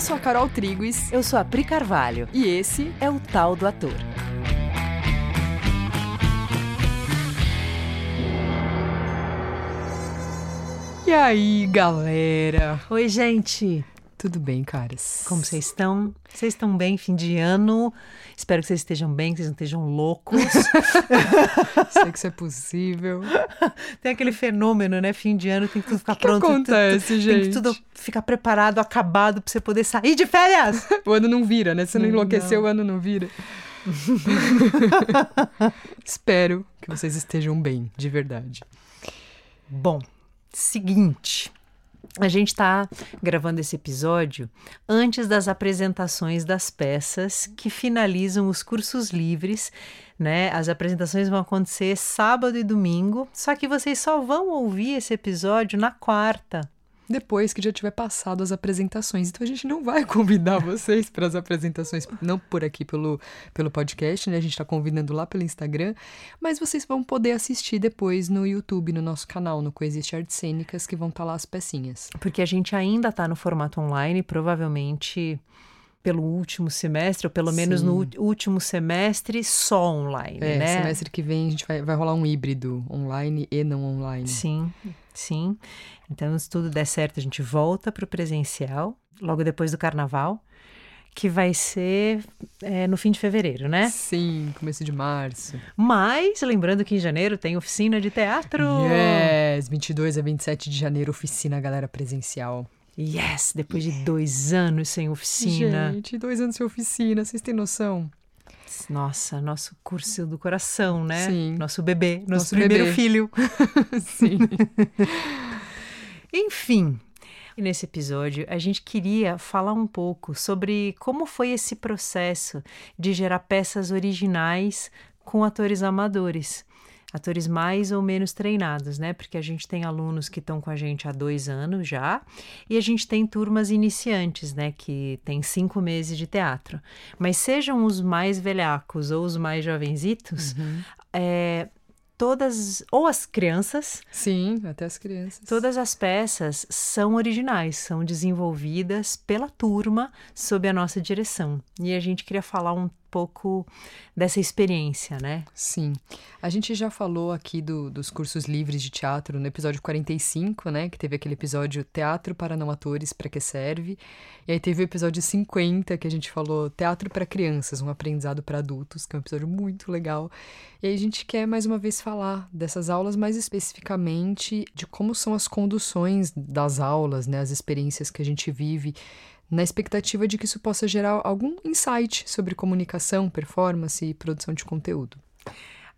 Eu sou a Carol Triguis. Eu sou a Pri Carvalho. E esse é o Tal do Ator. E aí, galera? Oi, gente. Tudo bem, caras? Como vocês estão? Vocês estão bem, fim de ano? Espero que vocês estejam bem, que vocês não estejam loucos. Sei que isso é possível. Tem aquele fenômeno, né? Fim de ano tem que tudo ficar que pronto. Que acontece, tudo, gente? Tem que tudo ficar preparado, acabado, pra você poder sair de férias. o ano não vira, né? Se não enlouqueceu, Não. o ano não vira. Espero que vocês estejam bem, de verdade. Bom, seguinte. A gente está gravando esse episódio antes das apresentações das peças que finalizam os cursos livres, né? As apresentações vão acontecer sábado e domingo, só que vocês só vão ouvir esse episódio na quarta. Depois que já tiver passado as apresentações. Então a gente não vai convidar vocês para as apresentações, não por aqui pelo, pelo podcast, né? A gente está convidando lá pelo Instagram, mas vocês vão poder assistir depois no YouTube, no nosso canal, no Coexiste Artes Cênicas, que vão estar lá as pecinhas. Porque a gente ainda está no formato online, provavelmente pelo último semestre, ou pelo menos Sim. no último semestre, só online, É, né? semestre que vem a gente vai, vai rolar um híbrido online e não online. Sim, sim. Então, se tudo der certo, a gente volta para o presencial, logo depois do carnaval, que vai ser é, no fim de fevereiro, né? Sim, começo de março. Mas, lembrando que em janeiro tem oficina de teatro. Yes! 22 a 27 de janeiro, oficina, galera, presencial. Yes! Depois de dois anos sem oficina. Gente, dois anos sem oficina, vocês têm noção? Nossa, nosso curso do coração, né? Sim. Nosso bebê, nosso, Nosso primeiro bebê. filho. Sim. Enfim, nesse episódio a gente queria falar um pouco sobre como foi esse processo de gerar peças originais com atores amadores. Atores mais ou menos treinados, né? Porque a gente tem alunos que estão com a gente há dois anos já, e a gente tem turmas iniciantes, né? Que tem cinco meses de teatro. Mas sejam os mais velhacos ou os mais jovenzitos, é, todas, ou as crianças, Sim, até as crianças. Todas as peças são originais, são desenvolvidas pela turma sob a nossa direção. E a gente queria falar um pouco dessa experiência, né? Sim. A gente já falou aqui do- dos cursos livres de teatro no episódio 45, né? Que teve aquele episódio Teatro para Não Atores, para que serve? E aí teve o episódio 50, que a gente falou Teatro para Crianças, um aprendizado para adultos, que é um episódio muito legal. E aí a gente quer mais uma vez falar dessas aulas, mais especificamente de como são as conduções das aulas, né? As experiências que a gente vive na expectativa de que isso possa gerar algum insight sobre comunicação, performance e produção de conteúdo.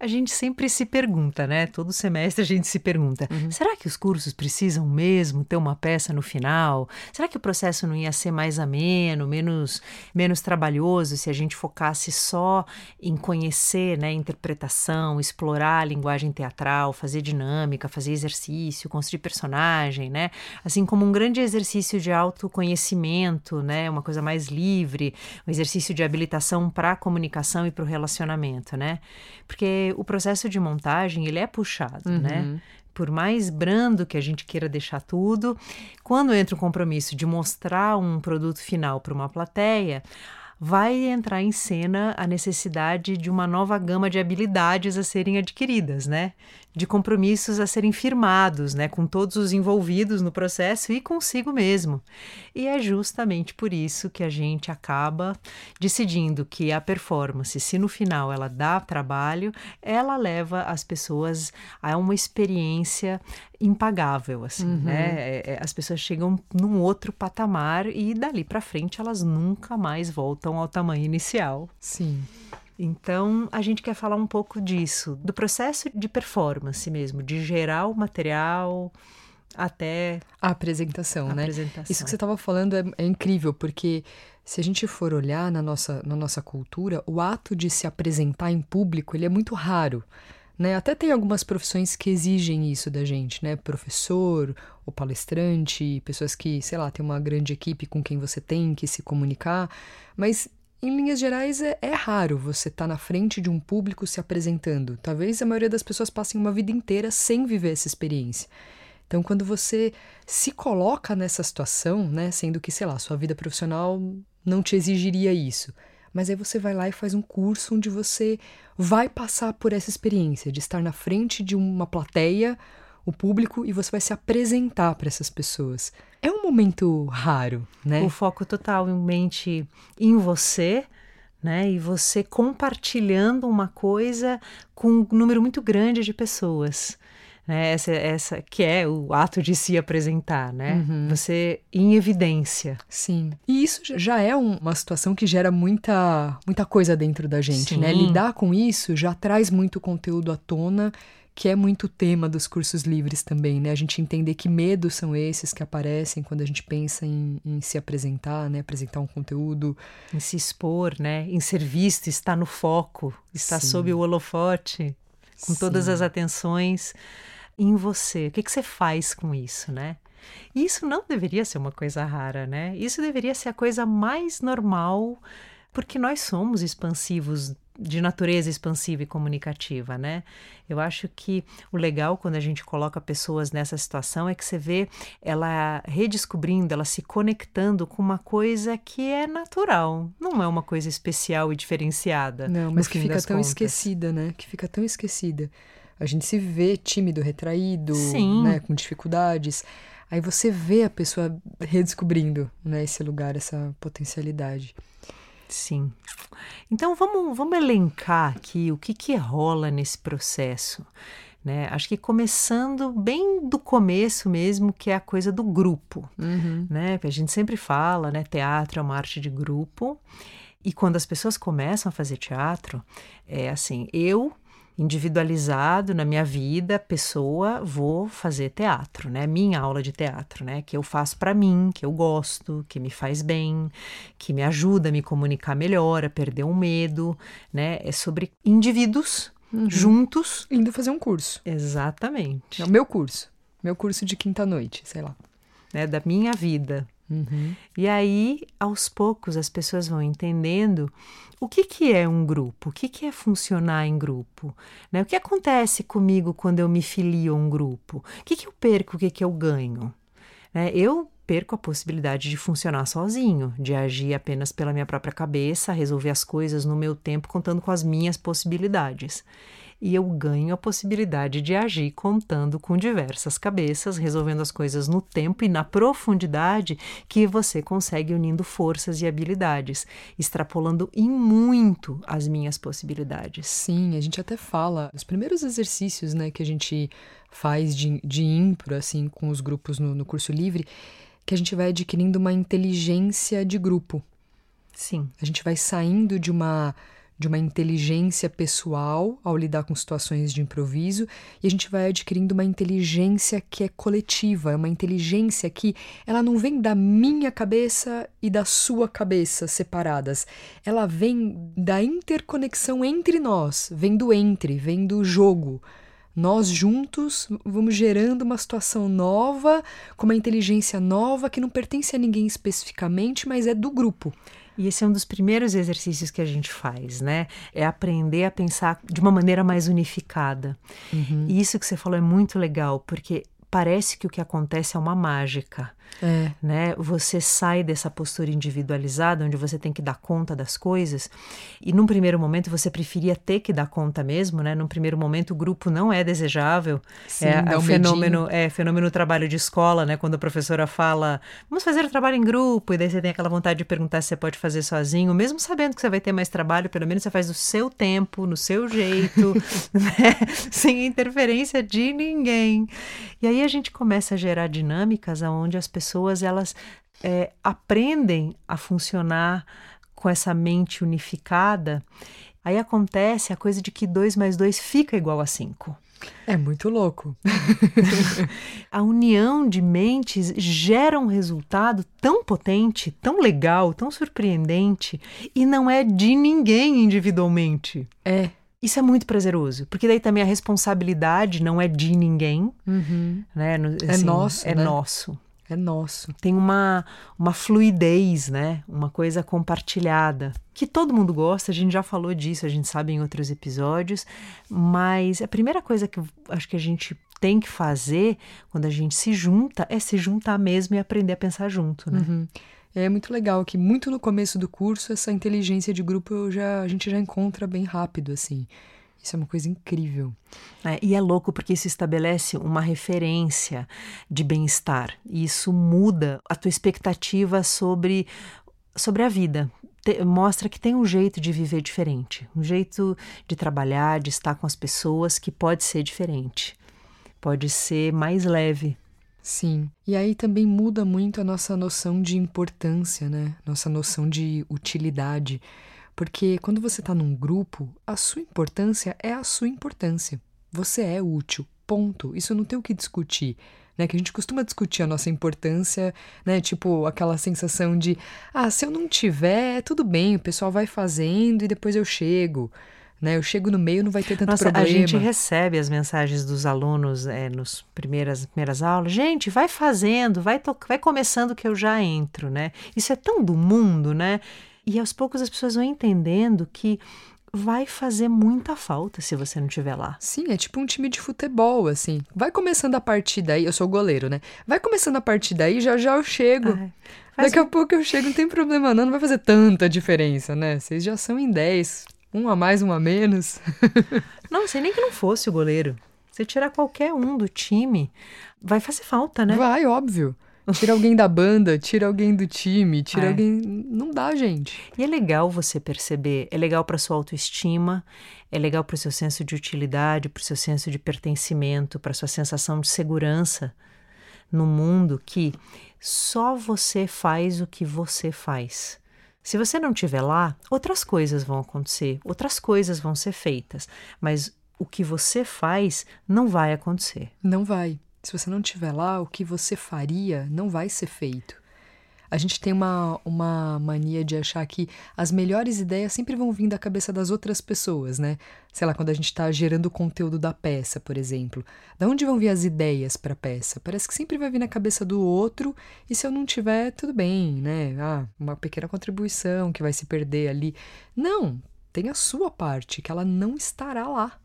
A gente sempre se pergunta, né? Todo semestre a gente se pergunta: será que os cursos precisam mesmo ter uma peça no final? Será que o processo não ia ser mais ameno, menos, menos trabalhoso se a gente focasse só em conhecer, né, interpretação, explorar a linguagem teatral, fazer dinâmica, fazer exercício, construir personagem, né? Assim como um grande exercício de autoconhecimento, né? Uma coisa mais livre, um exercício de habilitação para a comunicação e para o relacionamento, né? Porque o processo de montagem, ele é puxado, né? Por mais brando que a gente queira deixar tudo, quando entra o compromisso de mostrar um produto final para uma plateia, vai entrar em cena a necessidade de uma nova gama de habilidades a serem adquiridas, né? De compromissos a serem firmados, né? Com todos os envolvidos no processo e consigo mesmo. E é justamente por isso que a gente acaba decidindo que a performance, se no final ela dá trabalho, ela leva as pessoas a uma experiência impagável, assim, né? É, é, as pessoas chegam num outro patamar e dali para frente elas nunca mais voltam ao tamanho inicial. Sim. Então, a gente quer falar um pouco disso, do processo de performance mesmo, de gerar o material até A apresentação, a né? apresentação. Isso que você estava falando é, é incrível, porque se a gente for olhar na nossa, na nossa cultura, o ato de se apresentar em público ele é muito raro. Né? Até tem algumas profissões que exigem isso da gente, né? Professor, ou palestrante, pessoas que, sei lá, tem uma grande equipe com quem você tem que se comunicar, mas em linhas gerais é, é raro você estar na frente de um público se apresentando. Talvez a maioria das pessoas passem uma vida inteira sem viver essa experiência. Então, quando você se coloca nessa situação, né, sendo que, sei lá, sua vida profissional não te exigiria isso, mas aí você vai lá e faz um curso onde você vai passar por essa experiência de estar na frente de uma plateia, o público, e você vai se apresentar para essas pessoas. É um momento raro, né? O foco totalmente em você, né? E você compartilhando uma coisa com um número muito grande de pessoas. Né? Essa, essa que é o ato de se apresentar, né? Uhum. Você em evidência. Sim. E isso já é uma situação que gera muita, muita coisa dentro da gente, né? Sim. né? Lidar com isso já traz muito conteúdo à tona que é muito tema dos cursos livres também, né? A gente entender que medos são esses que aparecem quando a gente pensa em, em se apresentar, né? Apresentar um conteúdo. Em se expor, né? Em ser visto, estar no foco, estar Sim. sob o holofote, com Sim. todas as atenções em você. O que, que você faz com isso, né? Isso não deveria ser uma coisa rara, né? Isso deveria ser a coisa mais normal, porque nós somos expansivos de natureza expansiva e comunicativa, né? Eu acho que o legal quando a gente coloca pessoas nessa situação é que você vê ela redescobrindo, ela se conectando com uma coisa que é natural, não é uma coisa especial e diferenciada. Não, mas que fica tão contas. esquecida, né? Que fica tão esquecida. A gente se vê tímido, retraído, Sim. né, com dificuldades. Aí você vê a pessoa redescobrindo, né, esse lugar, essa potencialidade. Sim. Então vamos, vamos elencar aqui o que, que rola nesse processo. Né? Acho que começando bem do começo mesmo, que é a coisa do grupo. Uhum. Né? A gente sempre fala, né? Teatro é uma arte de grupo. E quando as pessoas começam a fazer teatro, é assim, eu individualizado na minha vida, pessoa, vou fazer teatro, né? Minha aula de teatro, né? Que eu faço para mim, que eu gosto, que me faz bem, que me ajuda a me comunicar melhor, a perder o um medo, né? É sobre indivíduos uhum. juntos indo fazer um curso. Exatamente. É o meu curso, meu curso de quinta noite, sei lá, né? Da minha vida. Uhum. E aí, aos poucos, as pessoas vão entendendo o que, que é um grupo, o que, que é funcionar em grupo, né? O que acontece comigo quando eu me filio a um grupo? O que, que eu perco, o que, que eu ganho? Né? Eu perco a possibilidade de funcionar sozinho, de agir apenas pela minha própria cabeça, resolver as coisas no meu tempo, contando com as minhas possibilidades e eu ganho a possibilidade de agir contando com diversas cabeças, resolvendo as coisas no tempo e na profundidade que você consegue unindo forças e habilidades, extrapolando em muito as minhas possibilidades. Sim, a gente até fala, os primeiros exercícios né, que a gente faz de, de impro, assim, com os grupos no, no curso livre, que a gente vai adquirindo uma inteligência de grupo. Sim. A gente vai saindo de uma de uma inteligência pessoal ao lidar com situações de improviso e a gente vai adquirindo uma inteligência que é coletiva, é uma inteligência que ela não vem da minha cabeça e da sua cabeça separadas, ela vem da interconexão entre nós, vem do entre, vem do jogo. Nós juntos vamos gerando uma situação nova, com uma inteligência nova que não pertence a ninguém especificamente, mas é do grupo. E esse é um dos primeiros exercícios que a gente faz, né? É aprender a pensar de uma maneira mais unificada. Uhum. E isso que você falou é muito legal, porque parece que o que acontece é uma mágica. É. Né? Você sai dessa postura individualizada, onde você tem que dar conta das coisas, e num primeiro momento você preferia ter que dar conta mesmo, né? Num primeiro momento o grupo não é desejável. Sim, é, é o fenômeno, é fenômeno trabalho de escola, né? Quando a professora fala, vamos fazer o trabalho em grupo, e daí você tem aquela vontade de perguntar se você pode fazer sozinho, mesmo sabendo que você vai ter mais trabalho, pelo menos você faz do seu tempo, no seu jeito, né? Sem interferência de ninguém. E aí a gente começa a gerar dinâmicas onde as pessoas elas é, aprendem a funcionar com essa mente unificada, aí acontece a coisa de que 2 mais 2 fica igual a 5. É muito louco. a união de mentes gera um resultado tão potente, tão legal, tão surpreendente e não é de ninguém individualmente. É. Isso é muito prazeroso, porque daí também a responsabilidade não é de ninguém, uhum. né? É assim, é nosso. É né? nosso. É nosso. Tem uma, uma fluidez, né? Uma coisa compartilhada. Que todo mundo gosta, a gente já falou disso, a gente sabe em outros episódios. Mas a primeira coisa que acho que a gente tem que fazer quando a gente se junta é se juntar mesmo e aprender a pensar junto, né? Uhum. É muito legal que muito no começo do curso essa inteligência de grupo já, a gente já encontra bem rápido, assim. Isso é uma coisa incrível. É, e é louco porque isso estabelece uma referência de bem-estar. E isso muda a tua expectativa sobre, sobre a vida. Te, mostra que tem um jeito de viver diferente, um jeito de trabalhar, de estar com as pessoas que pode ser diferente. Pode ser mais leve. Sim. E aí também muda muito a nossa noção de importância, né? Nossa noção de utilidade. Porque quando você está num grupo, a sua importância é a sua importância. Você é útil, ponto. Isso não tem o que discutir. Né, que a gente costuma discutir a nossa importância, né? Tipo aquela sensação de, ah, se eu não tiver, tudo bem, o pessoal vai fazendo e depois eu chego. Né, eu chego no meio, não vai ter tanto Nossa, problema. A gente recebe as mensagens dos alunos é, nos primeiras, primeiras aulas. Gente, vai fazendo, vai, vai começando que eu já entro, né? Isso é tão do mundo, né? E aos poucos as pessoas vão entendendo que vai fazer muita falta se você não estiver lá. Sim, é tipo um time de futebol, assim. Vai começando a partir daí, eu sou goleiro, né? Vai começando a partir daí, já já eu chego. Ah, Daqui um... a pouco eu chego, não tem problema não, não vai fazer tanta diferença, né? Vocês já são em 10, um a mais, um a menos. não, sei nem que não fosse o goleiro. Você tirar qualquer um do time, vai fazer falta, né? Vai, óbvio. Tira alguém da banda, tira alguém do time, tira é. alguém. Não dá, gente. E é legal você perceber, é legal para sua autoestima, é legal para o seu senso de utilidade, para o seu senso de pertencimento, para sua sensação de segurança no mundo que só você faz o que você faz. Se você não estiver lá, outras coisas vão acontecer, outras coisas vão ser feitas, mas o que você faz não vai acontecer. Não vai. Se você não estiver lá, o que você faria não vai ser feito. A gente tem uma, uma mania de achar que as melhores ideias sempre vão vir da cabeça das outras pessoas, né? Sei lá, quando a gente está gerando o conteúdo da peça, por exemplo. Da onde vão vir as ideias para a peça? Parece que sempre vai vir na cabeça do outro, e se eu não tiver, tudo bem, né? Ah, uma pequena contribuição que vai se perder ali. Não, tem a sua parte, que ela não estará lá.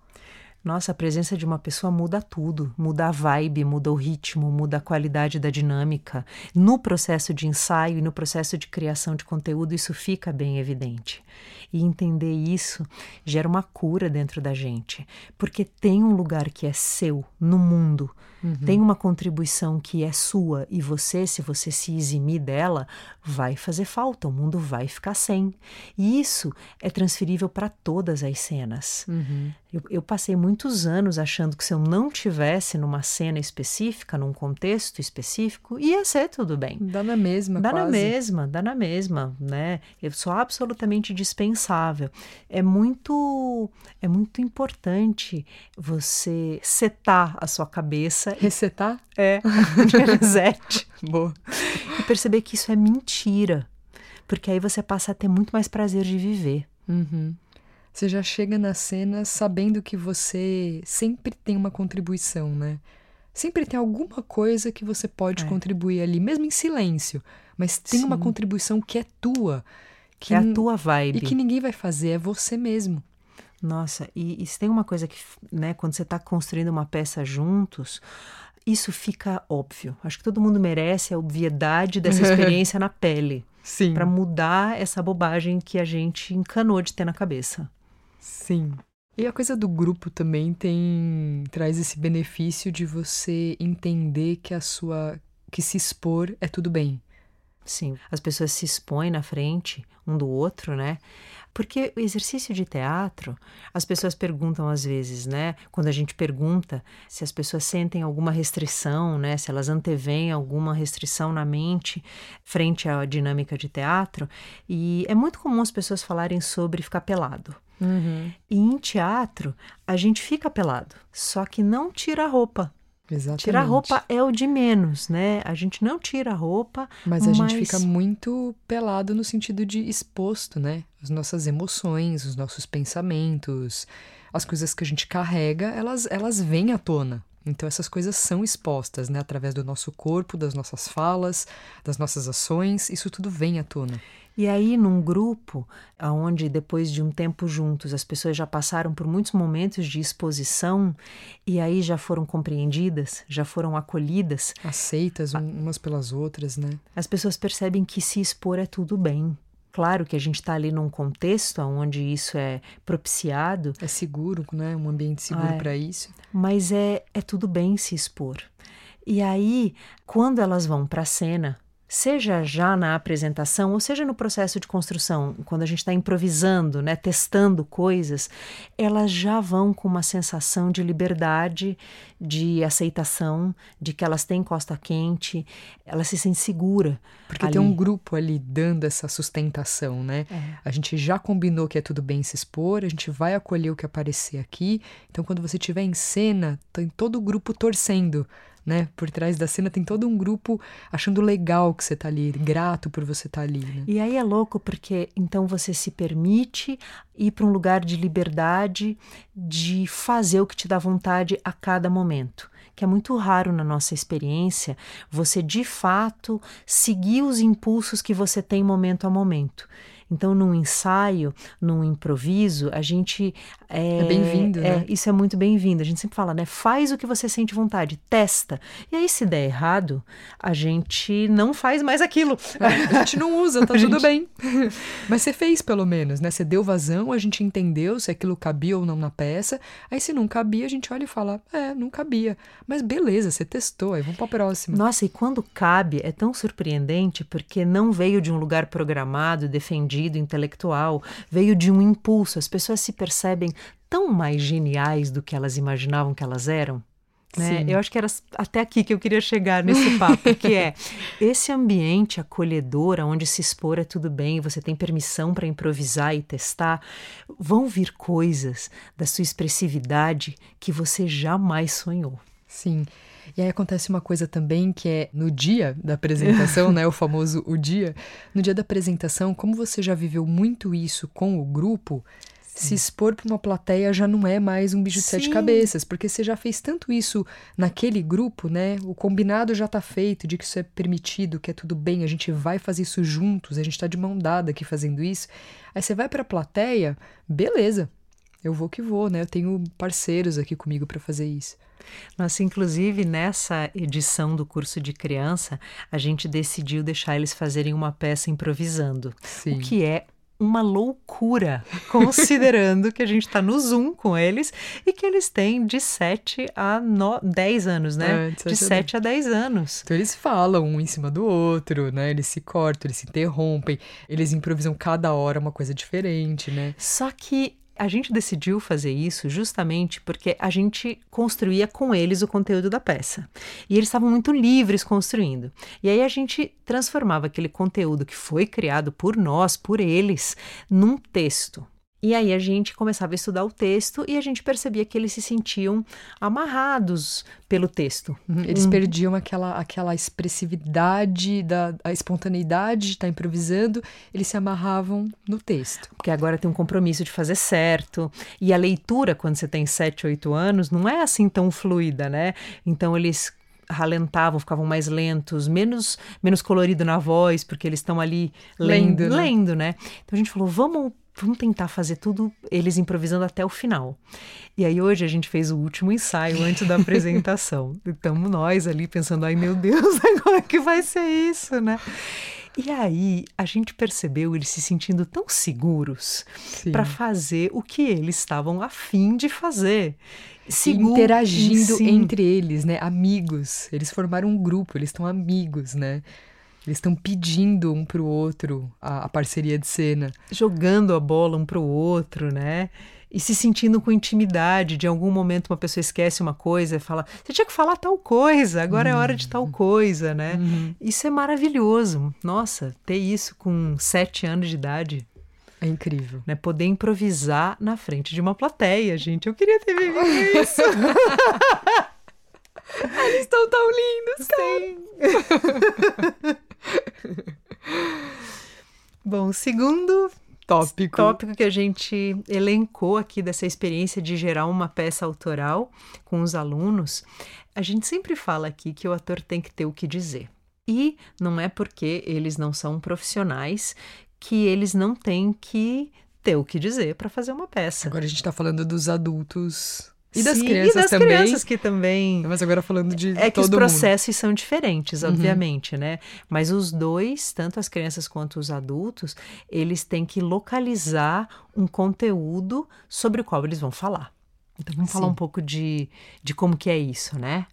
Nossa, a presença de uma pessoa muda tudo, muda a vibe, muda o ritmo, muda a qualidade da dinâmica. No processo de ensaio e no processo de criação de conteúdo, isso fica bem evidente. E entender isso gera uma cura dentro da gente, porque tem um lugar que é seu no mundo, uhum. tem uma contribuição que é sua e você, se você se eximir dela, vai fazer falta, o mundo vai ficar sem. E isso é transferível para todas as cenas. Uhum. Eu, eu, passei muitos anos achando que se eu não tivesse numa cena específica, num contexto específico, ia ser tudo bem. Dá na mesma, Dá quase. na mesma, dá na mesma, né? Eu sou absolutamente dispensável. É muito, é muito importante você setar a sua cabeça. Resetar? É, reset. Boa. E perceber que isso é mentira. Porque aí você passa a ter muito mais prazer de viver. Uhum. Você já chega na cena sabendo que você sempre tem uma contribuição, né? Sempre tem alguma coisa que você pode é. contribuir ali, mesmo em silêncio. Mas tem Sim. uma contribuição que é tua. Que é a tua vibe. E que ninguém vai fazer, é você mesmo. Nossa, e, e se tem uma coisa que, né, quando você está construindo uma peça juntos, isso fica óbvio. Acho que todo mundo merece a obviedade dessa experiência na pele. Sim. Para mudar essa bobagem que a gente encanou de ter na cabeça. Sim. E a coisa do grupo também tem traz esse benefício de você entender que a sua que se expor é tudo bem. Sim, as pessoas se expõem na frente um do outro, né? Porque o exercício de teatro, as pessoas perguntam às vezes, né? Quando a gente pergunta se as pessoas sentem alguma restrição, né? Se elas antevêm alguma restrição na mente frente à dinâmica de teatro. E é muito comum as pessoas falarem sobre ficar pelado. Uhum. E em teatro, a gente fica pelado, só que não tira a roupa. Exatamente. Tirar roupa é o de menos, né? A gente não tira a roupa. Mas a mas... gente fica muito pelado no sentido de exposto, né? As nossas emoções, os nossos pensamentos, as coisas que a gente carrega, elas, elas vêm à tona. Então essas coisas são expostas, né, através do nosso corpo, das nossas falas, das nossas ações, isso tudo vem à tona. E aí, num grupo, onde depois de um tempo juntos as pessoas já passaram por muitos momentos de exposição e aí já foram compreendidas, já foram acolhidas, aceitas umas pelas outras, né? As pessoas percebem que se expor é tudo bem. Claro que a gente está ali num contexto onde isso é propiciado. É seguro, né? Um ambiente seguro é, para isso. Mas é, é tudo bem se expor. E aí, quando elas vão para a cena, seja já na apresentação ou seja no processo de construção, quando a gente está improvisando, né, testando coisas, elas já vão com uma sensação de liberdade, de aceitação, de que elas têm costa quente, ela se sente segura. Porque ali. tem um grupo ali dando essa sustentação, né? É. A gente já combinou que é tudo bem se expor, a gente vai acolher o que aparecer aqui. Então, quando você estiver em cena, tem todo o grupo torcendo né? Por trás da cena tem todo um grupo achando legal que você tá ali, grato por você estar tá ali. Né? E aí é louco porque então você se permite ir para um lugar de liberdade, de fazer o que te dá vontade a cada momento que é muito raro na nossa experiência, você de fato seguir os impulsos que você tem momento a momento. Então, num ensaio, num improviso, a gente. É, é bem-vindo, é, né? Isso é muito bem-vindo. A gente sempre fala, né? Faz o que você sente vontade, testa. E aí, se der errado, a gente não faz mais aquilo. É, a gente não usa, tá tudo bem. Mas você fez, pelo menos, né? Você deu vazão, a gente entendeu se aquilo cabia ou não na peça. Aí, se não cabia, a gente olha e fala, é, não cabia. Mas beleza, você testou, aí vamos pra próxima. Nossa, e quando cabe, é tão surpreendente, porque não veio de um lugar programado, defendido intelectual, veio de um impulso. As pessoas se percebem tão mais geniais do que elas imaginavam que elas eram. Né? Eu acho que era até aqui que eu queria chegar nesse papo, que é esse ambiente acolhedor, onde se expor é tudo bem, você tem permissão para improvisar e testar, vão vir coisas da sua expressividade que você jamais sonhou. Sim. E aí acontece uma coisa também que é no dia da apresentação, né, o famoso o dia, no dia da apresentação, como você já viveu muito isso com o grupo, se expor para uma plateia já não é mais um bicho de Sim. sete cabeças, porque você já fez tanto isso naquele grupo, né? O combinado já está feito de que isso é permitido, que é tudo bem, a gente vai fazer isso juntos, a gente está de mão dada aqui fazendo isso. Aí você vai para a plateia, beleza, eu vou que vou, né? Eu tenho parceiros aqui comigo para fazer isso. Nossa, inclusive nessa edição do curso de criança, a gente decidiu deixar eles fazerem uma peça improvisando, Sim. o que é uma loucura, considerando que a gente está no Zoom com eles e que eles têm de 7 a no... 10 anos, né? É, de 7 a 10 anos. Então eles falam um em cima do outro, né? Eles se cortam, eles se interrompem, eles improvisam cada hora uma coisa diferente, né? Só que a gente decidiu fazer isso justamente porque a gente construía com eles o conteúdo da peça. E eles estavam muito livres construindo. E aí a gente transformava aquele conteúdo que foi criado por nós, por eles, num texto. E aí a gente começava a estudar o texto e a gente percebia que eles se sentiam amarrados pelo texto. Uhum. Eles uhum. perdiam aquela, aquela expressividade, da, a espontaneidade de estar improvisando, eles se amarravam no texto. Porque agora tem um compromisso de fazer certo. E a leitura, quando você tem 7, 8 anos, não é assim tão fluida, né? Então eles ralentavam, ficavam mais lentos, menos menos colorido na voz, porque eles estão ali lendo, lendo né? lendo, né? Então a gente falou, vamos vamos tentar fazer tudo eles improvisando até o final. E aí hoje a gente fez o último ensaio antes da apresentação. Estamos nós ali pensando, ai meu Deus, é que vai ser isso, né? E aí a gente percebeu eles se sentindo tão seguros para fazer o que eles estavam afim de fazer. Seguro, interagindo sim. entre eles, né? Amigos. Eles formaram um grupo, eles estão amigos, né? Eles estão pedindo um pro outro a, a, parceria de cena. Jogando a bola um pro outro, né? E se sentindo com intimidade. De algum momento uma pessoa esquece uma coisa e fala: Você tinha que falar tal coisa, agora uhum. é hora de tal uhum. coisa, né? Uhum. Isso é maravilhoso. Nossa, ter isso com sete anos de idade. É incrível. Né? Poder improvisar na frente de uma plateia, gente. Eu queria ter vivido isso. Eles estão tão lindos, Sim. Bom, segundo tópico. tópico que a gente elencou aqui dessa experiência de gerar uma peça autoral com os alunos, a gente sempre fala aqui que o ator tem que ter o que dizer. E não é porque eles não são profissionais que eles não têm que ter o que dizer para fazer uma peça. Agora a gente está falando dos adultos e das Sim, crianças e das também. crianças que também. Mas agora falando de É que os mundo. processos são diferentes, obviamente, né? Mas os dois, tanto as crianças quanto os adultos, eles têm que localizar um conteúdo sobre o qual eles vão falar. Então vamos falar Sim. um pouco de, de como que é isso, né?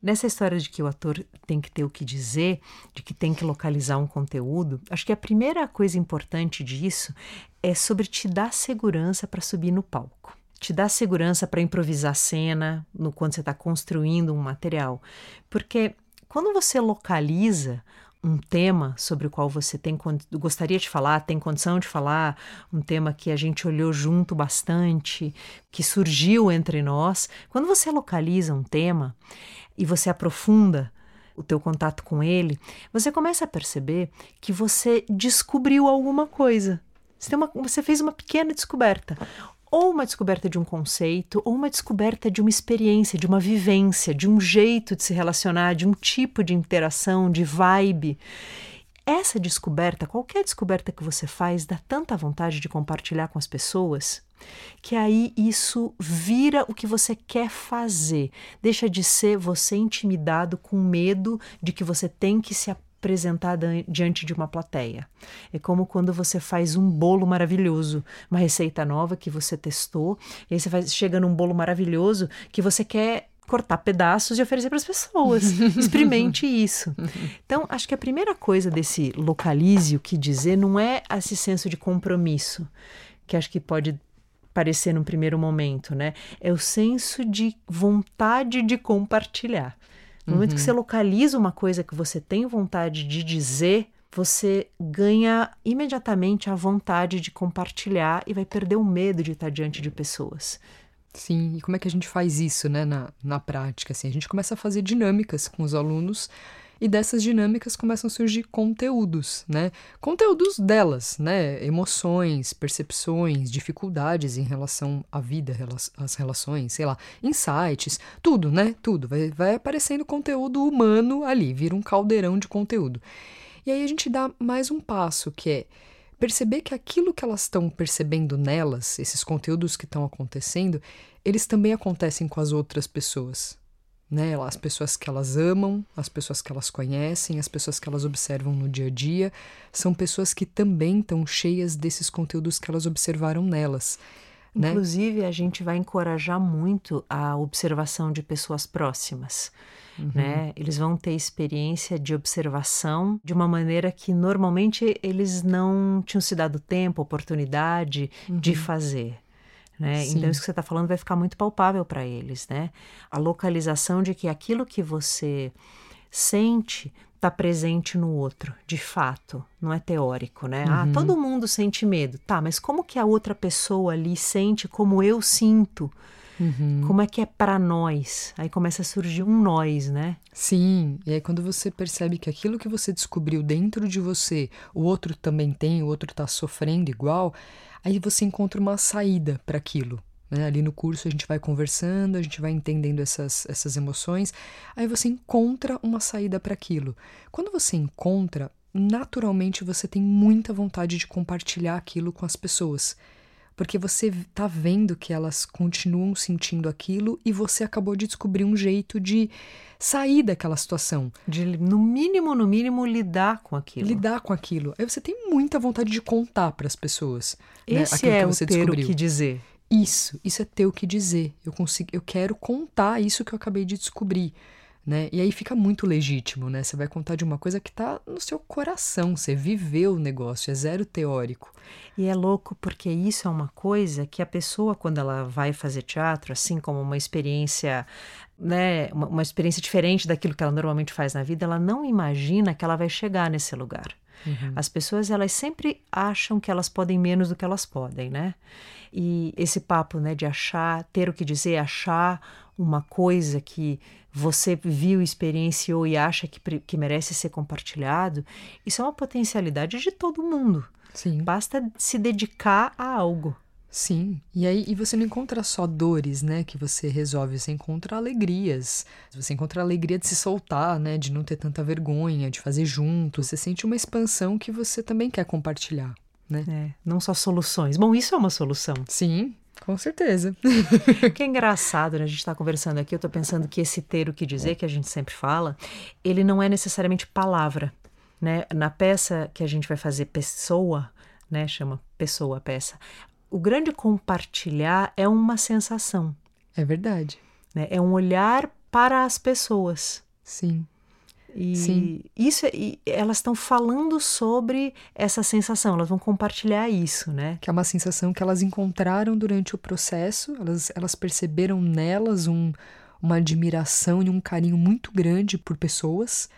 Nessa história de que o ator tem que ter o que dizer, de que tem que localizar um conteúdo, acho que a primeira coisa importante disso é sobre te dar segurança para subir no palco. Te dar segurança para improvisar cena no quando você está construindo um material. Porque quando você localiza um tema sobre o qual você tem gostaria de falar, tem condição de falar, um tema que a gente olhou junto bastante, que surgiu entre nós, quando você localiza um tema e você aprofunda o teu contato com ele, você começa a perceber que você descobriu alguma coisa. Você, uma- você fez uma pequena descoberta. Ou uma descoberta de um conceito, ou uma descoberta de uma experiência, de uma vivência, de um jeito de se relacionar, de um tipo de interação, de vibe. Essa descoberta, qualquer descoberta que você faz, dá tanta vontade de compartilhar com as pessoas, que aí isso vira o que você quer fazer. Deixa de ser você intimidado com medo de que você tem que se apresentar dan- diante de uma plateia. É como quando você faz um bolo maravilhoso, uma receita nova que você testou, e aí você faz, chega num bolo maravilhoso que você quer cortar pedaços e oferecer para as pessoas. Experimente isso. Então, acho que a primeira coisa desse localize o que dizer não é esse senso de compromisso, que acho que pode parecer num primeiro momento, né? É o senso de vontade de compartilhar. No momento que você localiza uma coisa que você tem vontade de dizer, você ganha imediatamente a vontade de compartilhar e vai perder o medo de estar diante de pessoas. Sim, e como é que a gente faz isso, né, na, na prática? Assim, a gente começa a fazer dinâmicas com os alunos e dessas dinâmicas começam a surgir conteúdos, né? Conteúdos delas, né? Emoções, percepções, dificuldades em relação à vida, às relações, sei lá, insights, tudo, né? Tudo. Vai, vai aparecendo conteúdo humano ali, vira um caldeirão de conteúdo. E aí a gente dá mais um passo, que é perceber que aquilo que elas estão percebendo nelas, esses conteúdos que estão acontecendo, eles também acontecem com as outras pessoas. Né? As pessoas que elas amam, as pessoas que elas conhecem, as pessoas que elas observam no dia a dia, são pessoas que também estão cheias desses conteúdos que elas observaram nelas. Né? Inclusive, a gente vai encorajar muito a observação de pessoas próximas. Né? Eles vão ter experiência de observação de uma maneira que normalmente eles não tinham se dado tempo, oportunidade de fazer. Né? Então, isso que você está falando vai ficar muito palpável para eles. Né? A localização de que aquilo que você sente está presente no outro, de fato, não é teórico, né? Ah, todo mundo sente medo. Tá, mas como que a outra pessoa ali sente como eu sinto? Como é que é para nós? Aí começa a surgir um nós, né? Sim, e aí quando você percebe que aquilo que você descobriu dentro de você, o outro também tem, o outro está sofrendo igual, aí você encontra uma saída para aquilo. Né? Ali no curso a gente vai conversando, a gente vai entendendo essas, essas emoções, aí você encontra uma saída para aquilo. Quando você encontra, naturalmente você tem muita vontade de compartilhar aquilo com as pessoas. Porque você está vendo que elas continuam sentindo aquilo e você acabou de descobrir um jeito de sair daquela situação, De, no mínimo, no mínimo, lidar com aquilo. lidar com aquilo. Aí você tem muita vontade de contar para as pessoas. né, Esse aquilo é que o você ter o descobriu. que dizer. Isso, isso é ter o que dizer. Eu consigo, eu quero contar isso que eu acabei de descobrir, né? E aí fica muito legítimo, né? Você vai contar de uma coisa que tá no seu coração, você viveu o negócio, é zero teórico. E é louco porque isso é uma coisa que a pessoa, quando ela vai fazer teatro, assim como uma experiência, né, uma, uma experiência diferente daquilo que ela normalmente faz na vida, ela não imagina que ela vai chegar nesse lugar. As pessoas, elas sempre acham que elas podem menos do que elas podem, né? E esse papo, né, de achar, ter o que dizer, achar uma coisa que você viu, experienciou e acha que, que merece ser compartilhado, isso é uma potencialidade de todo mundo. Sim. Basta se dedicar a algo. Sim, e aí e você não encontra só dores, né, que você resolve, você encontra alegrias. Você encontra a alegria de se soltar, né, de não ter tanta vergonha, de fazer junto. Você sente uma expansão que você também quer compartilhar, né? É, não só soluções. Bom, isso é uma solução. Sim, com certeza. que é engraçado, né? A gente está conversando aqui, eu estou pensando que esse ter o que dizer, que a gente sempre fala, ele não é necessariamente palavra, né? Na peça que a gente vai fazer pessoa, né? Chama pessoa a peça o grande compartilhar é uma sensação. É verdade. Né? É um olhar para as pessoas. Sim. E Sim. isso é, e elas estão falando sobre essa sensação, elas vão compartilhar isso, né? Que é uma sensação que elas encontraram durante o processo, elas, elas perceberam nelas um, uma admiração e um carinho muito grande por pessoas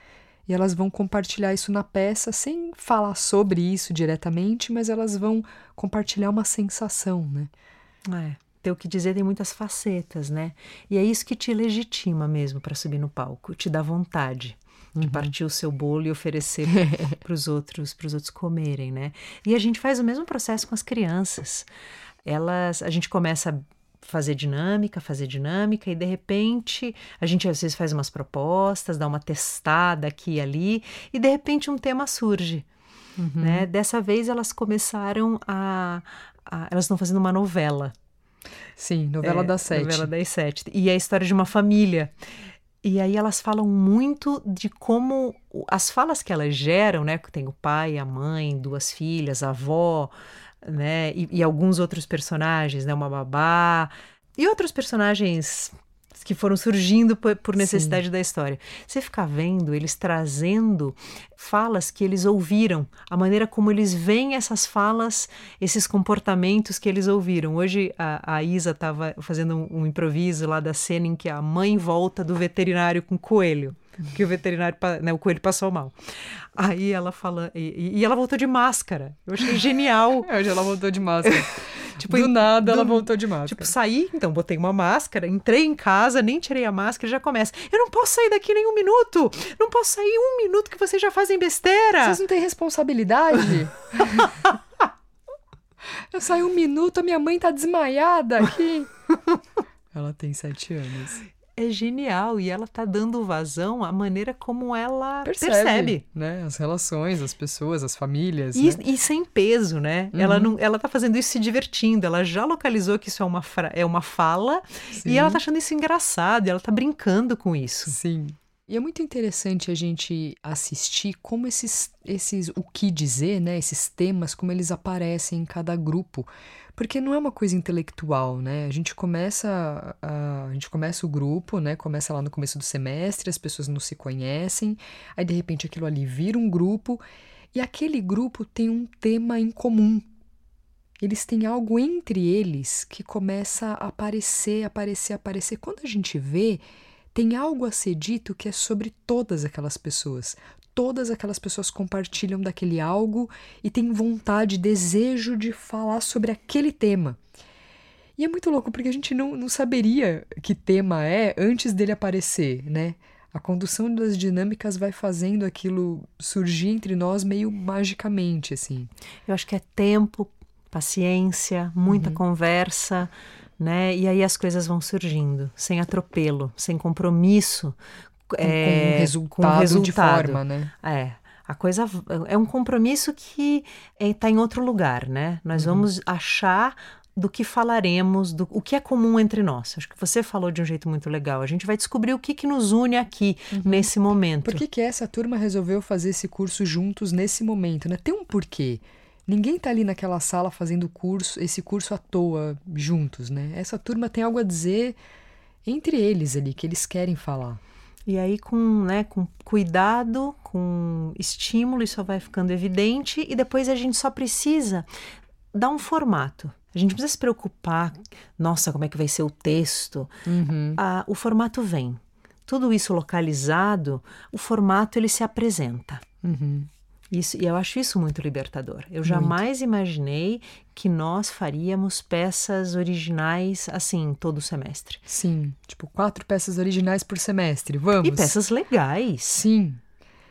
e elas vão compartilhar isso na peça sem falar sobre isso diretamente, mas elas vão compartilhar uma sensação, né? É. Ter o que dizer tem muitas facetas, né? E é isso que te legitima mesmo para subir no palco, te dá vontade de uhum. partir o seu bolo e oferecer para os outros, para os outros comerem, né? E a gente faz o mesmo processo com as crianças. Elas, a gente começa fazer dinâmica, fazer dinâmica, e de repente a gente às vezes faz umas propostas, dá uma testada aqui e ali, e de repente um tema surge. Uhum. Né? Dessa vez elas começaram a. a elas estão fazendo uma novela. Sim, novela é, das sete. Novela das sete. E é a história de uma família. E aí elas falam muito de como as falas que elas geram, né? Tem o pai, a mãe, duas filhas, a avó, né? E, e alguns outros personagens, né? Uma babá e outros personagens que foram surgindo por, necessidade Sim. da história. Você ficar vendo eles trazendo falas que eles ouviram, a maneira como eles veem essas falas, esses comportamentos que eles ouviram. Hoje a, a Isa estava fazendo um, um, improviso lá da cena em que a mãe volta do veterinário com o coelho. Que o veterinário, né, o coelho passou mal. Aí ela fala, e, e ela voltou de máscara. Eu achei genial. Hoje ela voltou de máscara. Tipo, do nada do, ela voltou de máscara. Tipo, saí, então botei uma máscara, entrei em casa, nem tirei a máscara e já começa. Eu não posso sair daqui nem um minuto. Não posso sair um minuto que vocês já fazem besteira. Vocês não têm responsabilidade? Eu saí um minuto, a minha mãe tá desmaiada aqui. Ela tem sete anos é genial e ela tá dando vazão à maneira como ela percebe, percebe. né? As relações, as pessoas, as famílias. E, né? e sem peso, né? Uhum. Ela não, ela tá fazendo isso se divertindo. Ela já localizou que isso é uma, é uma fala Sim. e ela tá achando isso engraçado. E ela tá brincando com isso. Sim. E é muito interessante a gente assistir como esses, esses o que dizer, né? Esses temas, como eles aparecem em cada grupo. Porque não é uma coisa intelectual, né? A gente começa a, a, gente começa o grupo, né? Começa lá no começo do semestre, as pessoas não se conhecem, aí de repente aquilo ali vira um grupo e aquele grupo tem um tema em comum. Eles têm algo entre eles que começa a aparecer, aparecer, aparecer. Quando a gente vê, tem algo a ser dito que é sobre todas aquelas pessoas todas aquelas pessoas compartilham daquele algo e têm vontade, desejo de falar sobre aquele tema. E é muito louco porque a gente não, não saberia que tema é antes dele aparecer, né? A condução das dinâmicas vai fazendo aquilo surgir entre nós meio magicamente, assim. Eu acho que é tempo, paciência, muita uhum. conversa, né? E aí as coisas vão surgindo, sem atropelo, sem compromisso com, é, com, resultado com resultado de forma, né? É. A coisa é um compromisso que está é, em outro lugar, né? Nós uhum. vamos achar do que falaremos, do o que é comum entre nós. Acho que você falou de um jeito muito legal. A gente vai descobrir o que, que nos une aqui uhum. nesse momento. Por que, que essa turma resolveu fazer esse curso juntos nesse momento? Né? Tem um porquê. Ninguém está ali naquela sala fazendo curso, esse curso à toa juntos, né? Essa turma tem algo a dizer entre eles ali que eles querem falar. E aí, com, né, com cuidado, com estímulo, isso vai ficando evidente, e depois a gente só precisa dar um formato. A gente precisa se preocupar, nossa, como é que vai ser o texto. Uhum. Ah, o formato vem. Tudo isso localizado, o formato ele se apresenta. Uhum. Isso, e eu acho isso muito libertador. Eu jamais imaginei que nós faríamos peças originais assim todo semestre. Sim, tipo quatro peças originais por semestre, vamos. E peças legais. Sim,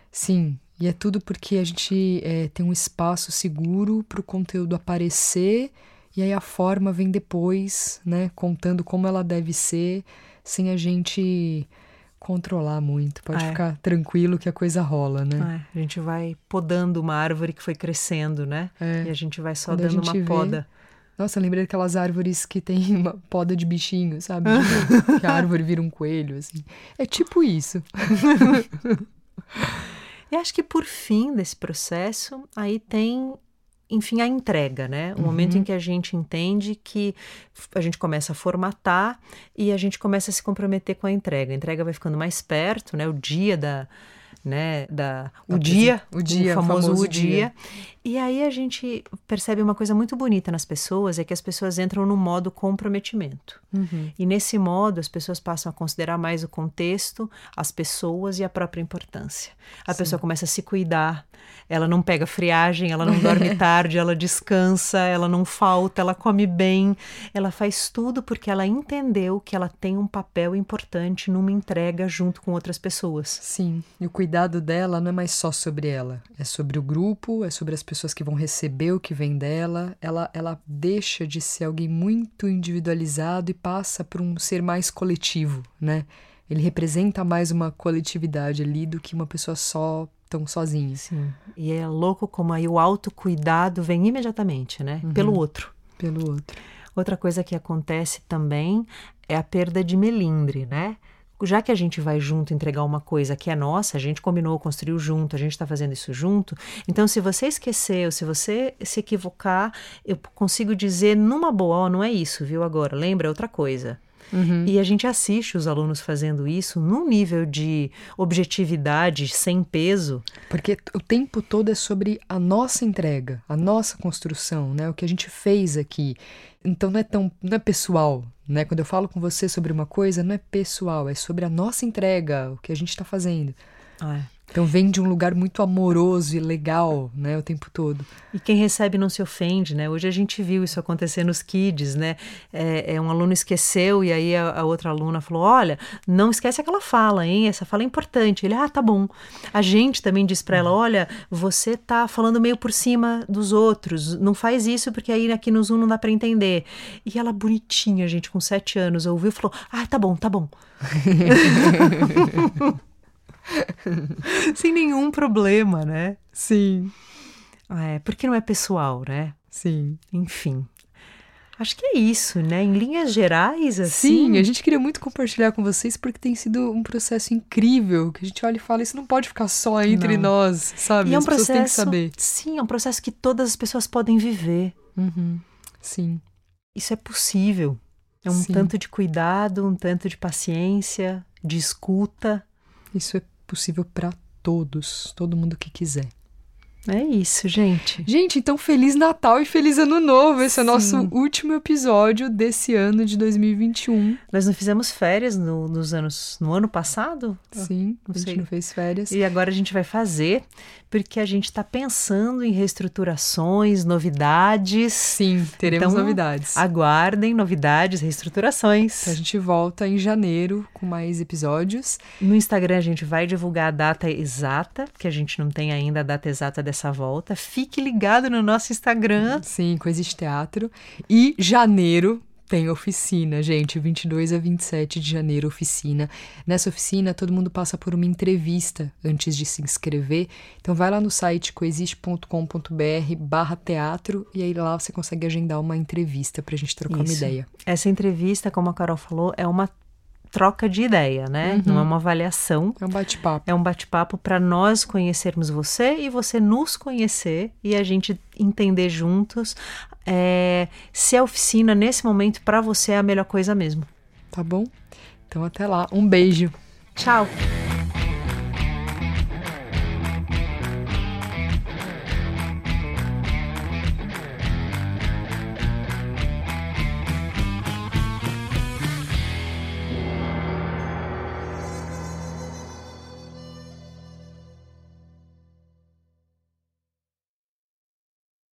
sim. E é tudo porque a gente é, tem um espaço seguro para o conteúdo aparecer e aí a forma vem depois, né? Contando como ela deve ser, sem a gente controlar muito. Pode é. ficar tranquilo que a coisa rola, né? É. A gente vai podando uma árvore que foi crescendo, né? É. E a gente vai só Quando dando uma vê... poda. Nossa, lembrei daquelas árvores que tem uma poda de bichinho, sabe? que a árvore vira um coelho, assim. É tipo isso. e acho que por fim desse processo, aí tem enfim, a entrega, né? O uhum. momento em que a gente entende que a gente começa a formatar e a gente começa a se comprometer com a entrega. A entrega vai ficando mais perto, né? O dia da, né, da o dia, o dia, o famoso, o, famoso o dia. dia. E aí a gente percebe uma coisa muito bonita nas pessoas, é que as pessoas entram no modo comprometimento. Uhum. E nesse modo as pessoas passam a considerar mais o contexto, as pessoas e a própria importância. A Sim. pessoa começa a se cuidar, ela não pega friagem, ela não dorme tarde, ela descansa, ela não falta, ela come bem, ela faz tudo porque ela entendeu que ela tem um papel importante numa entrega junto com outras pessoas. Sim, e o cuidado dela não é mais só sobre ela, é sobre o grupo, é sobre as pessoas que vão receber o que vem dela. Ela, ela deixa de ser alguém muito individualizado e passa por um ser mais coletivo, né? Ele representa mais uma coletividade ali do que uma pessoa só tão sozinha. Sim. E é louco como aí o autocuidado vem imediatamente, né? Uhum. Pelo outro. Pelo outro. Outra coisa que acontece também é a perda de melindre, né? Já que a gente vai junto entregar uma coisa que é nossa, a gente combinou, construiu junto, a gente está fazendo isso junto. Então, se você esqueceu, se você se equivocar, eu consigo dizer numa boa, oh, não é isso, viu? Agora, lembra outra coisa. Uhum. E a gente assiste os alunos fazendo isso num nível de objetividade sem peso. Porque o tempo todo é sobre a nossa entrega, a nossa construção, né? O que a gente fez aqui. Então não é tão não é pessoal, né? Quando eu falo com você sobre uma coisa, não é pessoal, é sobre a nossa entrega, o que a gente está fazendo. Ah, é. Então vem de um lugar muito amoroso e legal, né, o tempo todo. E quem recebe não se ofende, né? Hoje a gente viu isso acontecer nos kids, né? É, é um aluno esqueceu e aí a, a, outra aluna falou: olha, não esquece aquela fala, hein? Essa fala é importante. Ele, ah, tá bom. A gente também diz para ela: olha, você tá falando meio por cima dos outros, não faz isso porque aí aqui no Zoom não dá para entender. E ela bonitinha, gente, com sete anos, ouviu e falou: ah, tá bom, tá bom. Sem nenhum problema, né? Sim. É, porque não é pessoal, né? Sim. Enfim. Acho que é isso, né? Em linhas gerais, assim. Sim, a gente queria muito compartilhar com vocês porque tem sido um processo incrível. Que a gente olha e fala, isso não pode ficar só entre não. nós, sabe? E é um processo. Têm que saber. Sim, é um processo que todas as pessoas podem viver. Uhum. Sim. Isso é possível. É um Sim. tanto de cuidado, um tanto de paciência, de escuta. Isso é possível para todos, todo mundo que quiser. É isso, gente. Gente, então feliz Natal e feliz Ano Novo. Esse Sim. é o nosso último episódio desse ano de 2021. Nós não fizemos férias no, nos anos no ano passado? Sim, não a gente sei. não fez férias. E agora a gente vai fazer porque a gente está pensando em reestruturações, novidades. Sim, teremos então, novidades. Aguardem novidades, reestruturações. Então, a gente volta em janeiro com mais episódios. No Instagram a gente vai divulgar a data exata, que a gente não tem ainda a data exata dessa volta. Fique ligado no nosso Instagram. Sim, Coexiste Teatro. E janeiro tem oficina, gente, 22 a 27 de janeiro, oficina. Nessa oficina, todo mundo passa por uma entrevista antes de se inscrever. Então, vai lá no site coexiste.com.br barra teatro e aí lá você consegue agendar uma entrevista para a gente trocar Isso. uma ideia. Essa entrevista, como a Carol falou, é uma troca de ideia, né? Uhum. Não é uma avaliação. É um bate-papo. É um bate-papo para nós conhecermos você e você nos conhecer e a gente entender juntos é, se a oficina nesse momento para você é a melhor coisa mesmo. Tá bom? Então até lá. Um beijo. Tchau.